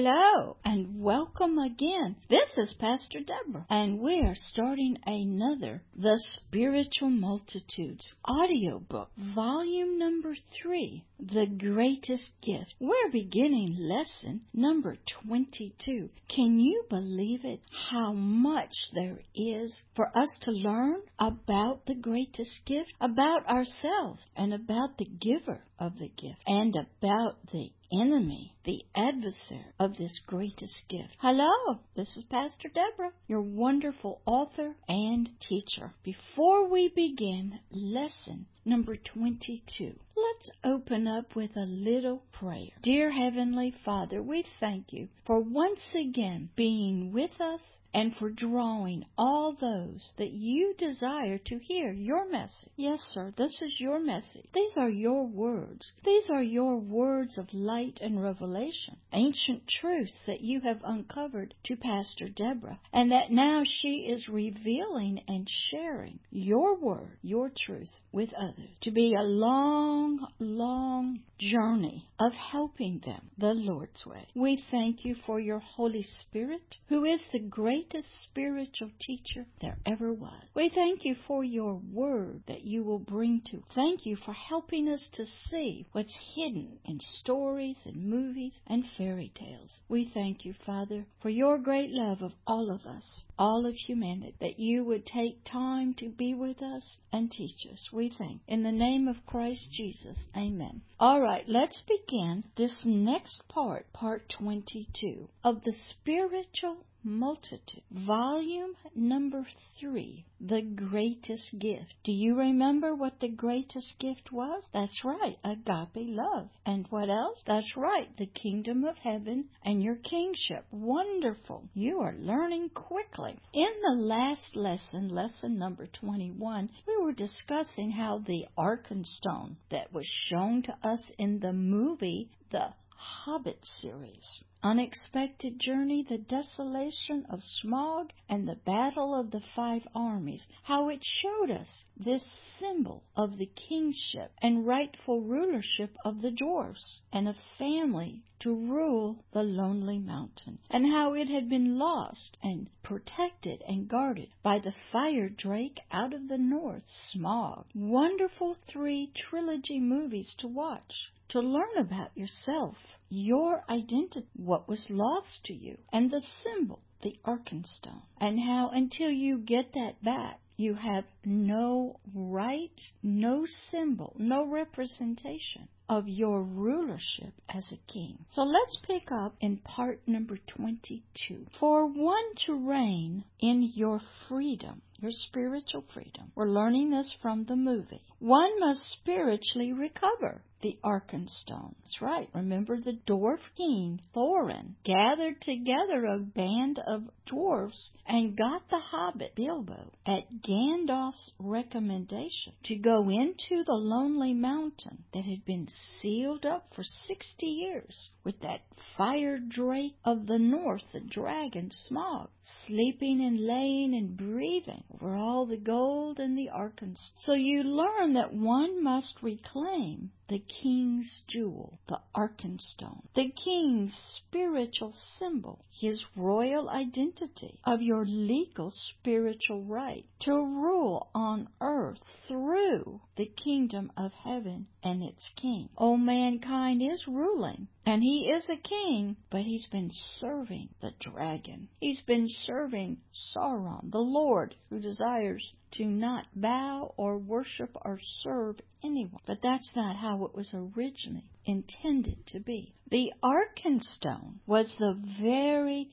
Hello and welcome again. This is Pastor Deborah, and we are starting another The Spiritual Multitudes audiobook, volume number three, The Greatest Gift. We're beginning lesson number 22. Can you believe it? How much there is for us to learn about the greatest gift, about ourselves, and about the giver of the gift, and about the enemy, the adversary of this greatest gift. Hello, this is Pastor Deborah, your wonderful author and teacher. Before we begin lesson number 22, let's open up with a little prayer. Dear Heavenly Father, we thank you for once again being with us and for drawing all those that you desire to hear your message. Yes, sir, this is your message. These are your words. These are your words of light and revelation, ancient truths that you have uncovered to Pastor Deborah, and that now she is revealing and sharing your word, your truth with others to be a long, long journey of helping them the Lord's way. We thank you for your Holy Spirit, who is the greatest spiritual teacher there ever was. We thank you for your word that you will bring to. Thank you for helping us to see what's hidden in stories and movies and fairy tales. We thank you, Father, for your great love of all of us, all of humanity, that you would take time to be with us and teach us. We thank. In the name of Christ Jesus, amen. All right, let's begin this next part, part 22 of the spiritual multitude. Volume number three, The Greatest Gift. Do you remember what the greatest gift was? That's right, agape love. And what else? That's right, the kingdom of heaven and your kingship. Wonderful. You are learning quickly. In the last lesson, lesson number 21, we were discussing how the Arkenstone that was shown to us in the movie, The Hobbit series. Unexpected journey, the desolation of Smaug, and the battle of the five armies, how it showed us this symbol of the kingship and rightful rulership of the dwarfs and a family to rule the lonely mountain, and how it had been lost and protected and guarded by the fire drake out of the north, Smaug. Wonderful three trilogy movies to watch to learn about yourself, your identity, what was lost to you, and the symbol, the Arkenstone, and how until you get that back, you have no right, no symbol, no representation of your rulership as a king. So let's pick up in part number 22. For one to reign in your freedom, your spiritual freedom, we're learning this from the movie, one must spiritually recover the Arkenstone. That's right. Remember the dwarf king, Thorin, gathered together a band of dwarfs and got the hobbit, Bilbo, at Gandalf's recommendation to go into the lonely mountain that had been sealed up for 60 years with that fire drake of the north, the dragon Smaug, sleeping and laying and breathing over all the gold and the Arkenstone. So you learn that one must reclaim the king's jewel, the Arkenstone, the king's spiritual symbol, his royal identity of your legal spiritual right to rule on earth through the kingdom of heaven and its king. Oh, mankind is ruling and he is a king, but he's been serving the dragon. He's been serving Sauron, the Lord, who desires to not bow or worship or serve anyone. But that's not how it was originally intended to be. The Arkenstone was the very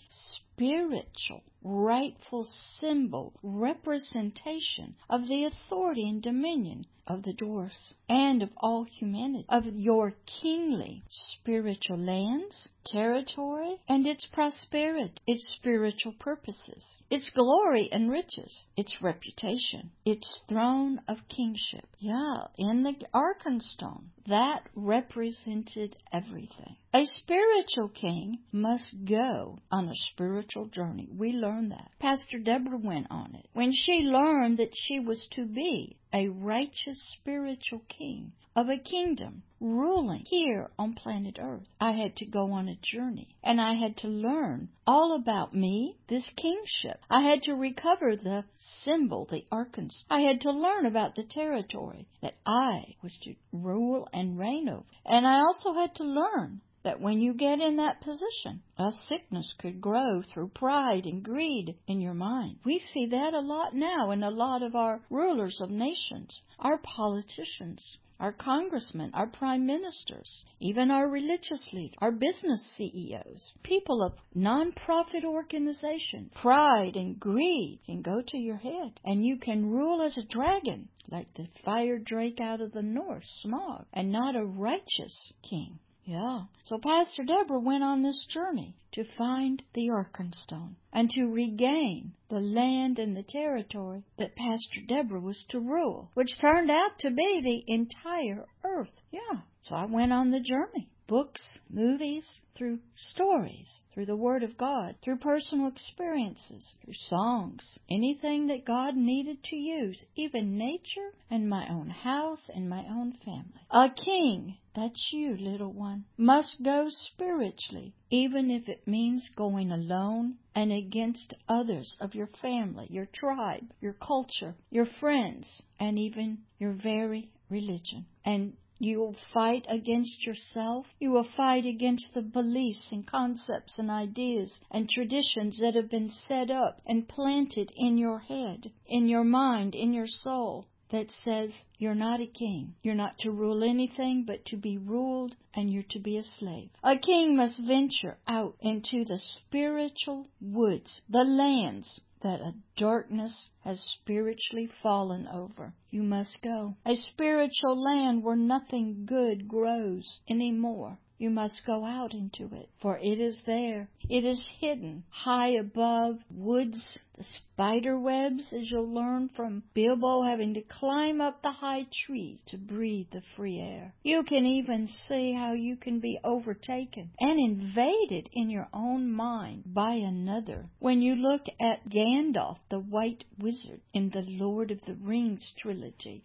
spiritual, rightful symbol, representation of the authority and dominion of the dwarfs and of all humanity, of your kingly spiritual lands, territory, and its prosperity, its spiritual purposes, its glory and riches, its reputation, its throne of kingship. Yeah, in the Arkenstone, that represented everything. A spiritual king must go on a spiritual journey. We learn that. Pastor Deborah went on it. When she learned that she was to be a righteous spiritual king of a kingdom ruling here on planet Earth. I had to go on a journey and I had to learn all about me, this kingship. I had to recover the symbol, the archons. I had to learn about the territory that I was to rule and reign over. And I also had to learn that when you get in that position, a sickness could grow through pride and greed in your mind. We see that a lot now in a lot of our rulers of nations, our politicians our congressmen, our prime ministers, even our religious leaders, our business CEOs, people of non-profit organizations. Pride and greed can go to your head, and you can rule as a dragon, like the fire drake out of the north, Smaug, and not a righteous king. Yeah. So Pastor Deborah went on this journey to find the Arkenstone and to regain the land and the territory that Pastor Deborah was to rule, which turned out to be the entire earth. Yeah. So I went on the journey books, movies, through stories, through the Word of God, through personal experiences, through songs, anything that God needed to use, even nature and my own house and my own family. A king, that's you, little one, must go spiritually, even if it means going alone and against others of your family, your tribe, your culture, your friends, and even your very religion. And you will fight against yourself. You will fight against the beliefs and concepts and ideas and traditions that have been set up and planted in your head, in your mind, in your soul that says you're not a king. You're not to rule anything but to be ruled and you're to be a slave. A king must venture out into the spiritual woods, the lands that a darkness has spiritually fallen over. You must go. A spiritual land where nothing good grows any more. You must go out into it, for it is there. It is hidden high above woods, the spider webs, as you'll learn from Bilbo having to climb up the high tree to breathe the free air. You can even see how you can be overtaken and invaded in your own mind by another. When you look at Gandalf, the white wizard, in the Lord of the Rings trilogy,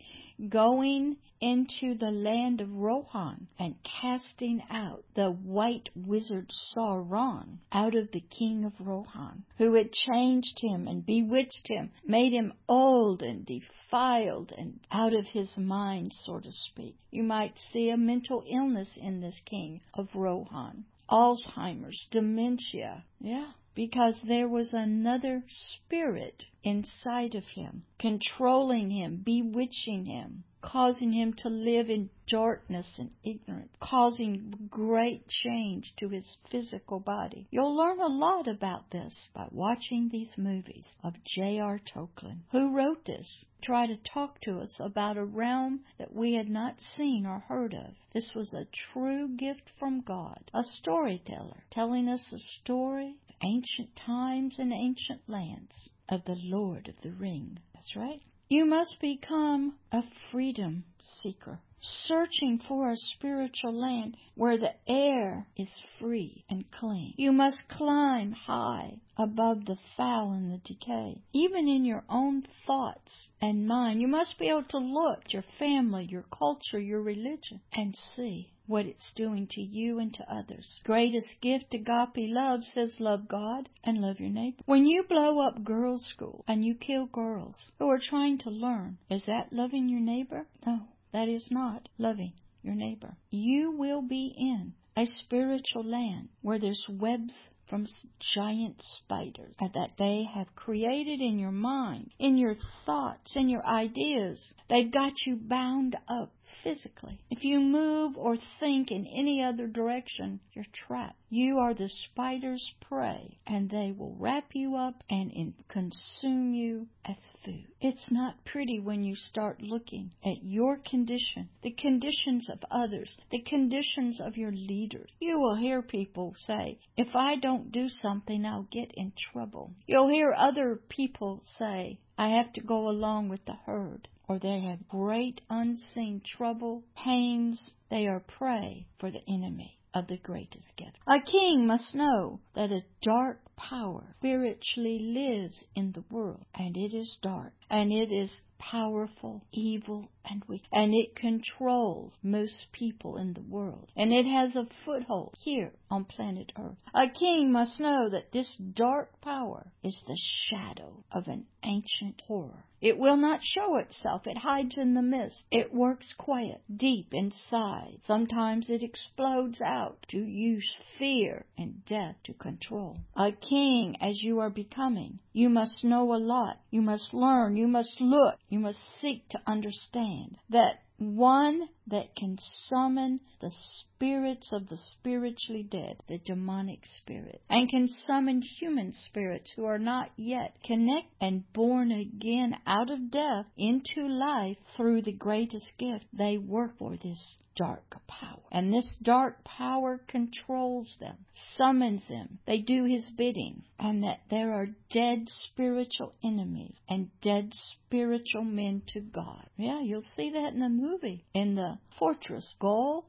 going into the land of Rohan and casting out the white wizard Sauron out of the king of Rohan, who had changed him and bewitched him, made him old and defiled and out of his mind, so to speak. You might see a mental illness in this king of Rohan. Alzheimer's, dementia. Yeah because there was another spirit inside of him, controlling him, bewitching him, causing him to live in darkness and ignorance, causing great change to his physical body. You'll learn a lot about this by watching these movies of J.R. Tolkien, who wrote this. Try to talk to us about a realm that we had not seen or heard of. This was a true gift from God, a storyteller telling us the story of ancient times and ancient lands of the Lord of the Ring. That's right. You must become a freedom seeker, searching for a spiritual land where the air is free and clean. You must climb high above the foul and the decay. Even in your own thoughts and mind, you must be able to look at your family, your culture, your religion, and see what it's doing to you and to others. Greatest gift agape love says love God and love your neighbor. When you blow up girls' school and you kill girls who are trying to learn, is that loving your neighbor? No, that is not loving your neighbor. You will be in a spiritual land where there's webs from giant spiders that they have created in your mind, in your thoughts, in your ideas. They've got you bound up physically. If you move or think in any other direction, you're trapped. You are the spider's prey, and they will wrap you up and consume you as food. It's not pretty when you start looking at your condition, the conditions of others, the conditions of your leaders. You will hear people say, if I don't do something, I'll get in trouble. You'll hear other people say, I have to go along with the herd or they have great unseen trouble, pains. They are prey for the enemy. of the greatest gift. A king must know that a dark power spiritually lives in the world, and it is dark, and it is powerful, evil, and wicked. And it controls most people in the world. And it has a foothold here on planet Earth. A king must know that this dark power is the shadow of an ancient horror. It will not show itself. It hides in the mist. It works quiet, deep inside. Sometimes it explodes out to use fear and death to control. A king, as you are becoming, you must know a lot. You must learn. You must look. You must seek to understand that one that can summon the spirits of the spiritually dead, the demonic spirit, and can summon human spirits who are not yet connected and born again out of death into life through the greatest gift. They work for this dark power. And this dark power controls them, summons them. They do his bidding. And that there are dead spiritual enemies and dead spiritual men to God. Yeah, you'll see that in the movie. In the fortress, Gur,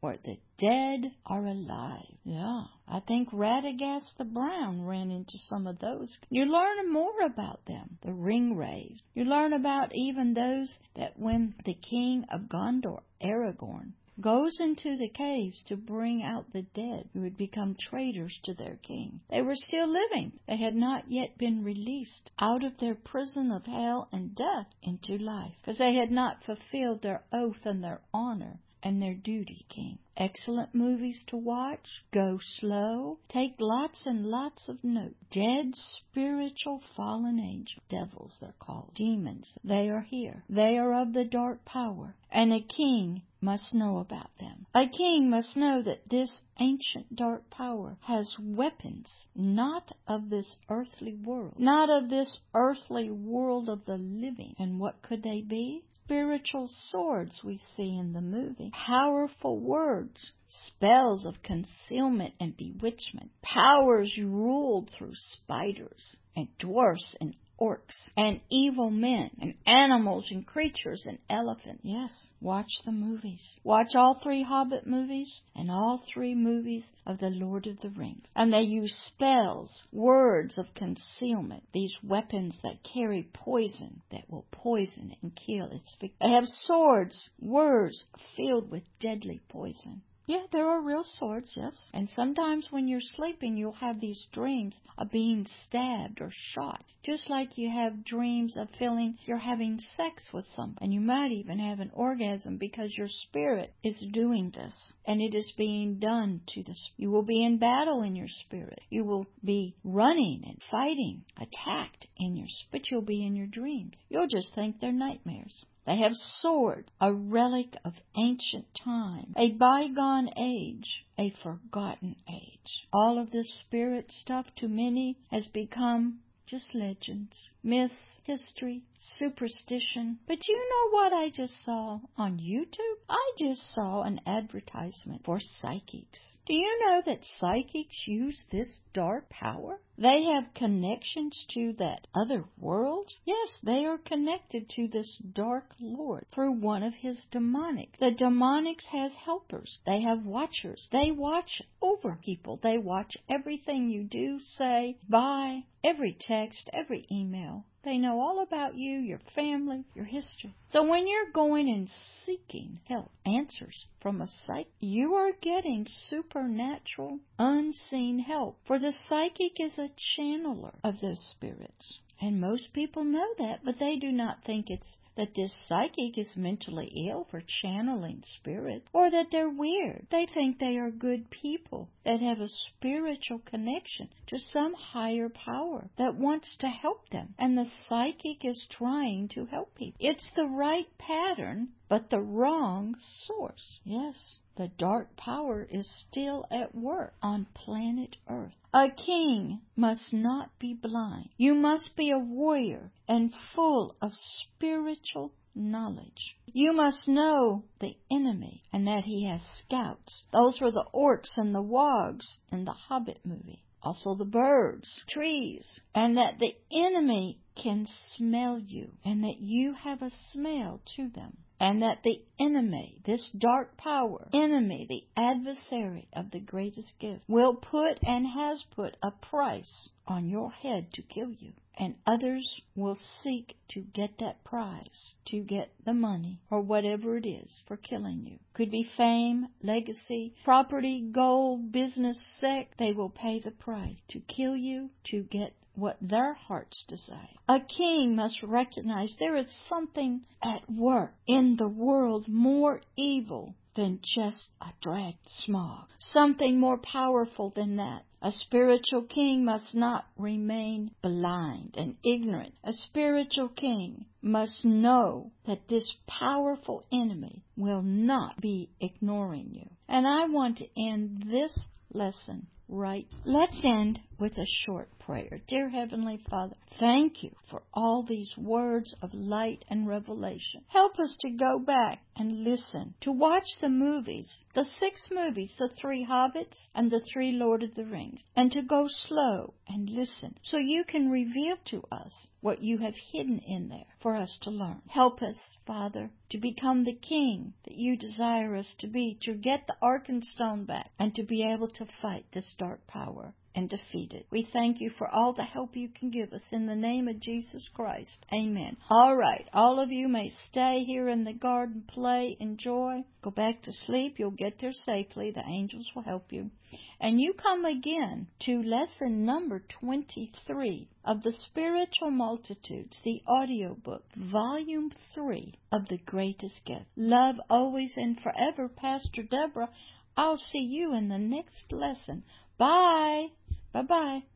where the dead are alive. Yeah. I think Radagast the Brown ran into some of those. You learn more about them, the Ringwraiths. You learn about even those that when the king of Gondor, Aragorn, goes into the caves to bring out the dead who had become traitors to their king. They were still living. They had not yet been released out of their prison of hell and death into life, because they had not fulfilled their oath and their honor and their duty, came. Excellent movies to watch. Go slow. Take lots and lots of notes. Dead spiritual fallen angels. Devils, they're called. Demons. They are here. They are of the dark power. And a king must know about them. A king must know that this ancient dark power has weapons not of this earthly world, not of this earthly world of the living. And what could they be? Spiritual swords we see in the movie, powerful words, spells of concealment and bewitchment, powers ruled through spiders and dwarfs and orcs and evil men and animals and creatures and elephants. Yes, watch the movies. Watch all three Hobbit movies and all three movies of the Lord of the Rings. And they use spells, words of concealment, these weapons that carry poison that will poison and kill its victim. They have swords, words filled with deadly poison. Yeah, there are real swords, yes. And sometimes when you're sleeping, you'll have these dreams of being stabbed or shot. Just like you have dreams of feeling you're having sex with someone. And you might even have an orgasm because your spirit is doing this. And it is being done to the You will be in battle in your spirit. You will be running and fighting, attacked in your but you'll be in your dreams. You'll just think they're nightmares. They have swords, a relic of ancient time, a bygone age, a forgotten age. All of this spirit stuff to many has become just legends, myths, history, superstition. But you know what I just saw on YouTube? I just saw an advertisement for psychics. Do you know that psychics use this dark power? They have connections to that other world? Yes, they are connected to this dark lord through one of his demonics. The demonics has helpers. They have watchers. They watch over people. They watch everything you do, say, buy, every text, every email. They know all about you, your family, your history. So when you're going and seeking help, answers from a psychic, you are getting supernatural, unseen help. For the psychic is a channeler of those spirits. And most people know that, but they do not think it's that this psychic is mentally ill for channeling spirits or that they're weird. They think they are good people that have a spiritual connection to some higher power that wants to help them. And the psychic is trying to help people. It's the right pattern, but the wrong source. Yes, the dark power is still at work on planet Earth. A king must not be blind. You must be a warrior and full of spiritual knowledge. You must know the enemy and that he has scouts. Those were the orcs and the wargs in the Hobbit movie. Also the birds, trees, and that the enemy can smell you and that you have a smell to them and that the enemy, this dark power, enemy, the adversary of the greatest gift, will put and has put a price on your head to kill you. And others will seek to get that prize, to get the money, or whatever it is for killing you. Could be fame, legacy, property, gold, business, sex. They will pay the price to kill you, to get what their hearts desire. A king must recognize there is something at work in the world more evil than just a drag Smaug. Something more powerful than that. A spiritual king must not remain blind and ignorant. A spiritual king must know that this powerful enemy will not be ignoring you. And I want to end this lesson right. Let's end with a short prayer. Dear Heavenly Father, thank you for all these words of light and revelation. Help us to go back and listen, to watch the movies, the six movies, the three Hobbits and the three Lord of the Rings, and to go slow and listen so you can reveal to us what you have hidden in there for us to learn. Help us, Father, to become the king that you desire us to be, to get the Arkenstone back, and to be able to fight this dark power and defeat it. We thank you for all the help you can give us in the name of Jesus Christ. Amen. All right. All of you may stay here in the garden, play, enjoy, go back to sleep. You'll get there safely. The angels will help you. And you come again to lesson number 23 of the Spiritual Multitudes, the audio book, volume 3 of the greatest gift. Love always and forever, Pastor Deborah. I'll see you in the next lesson. Bye. Bye bye.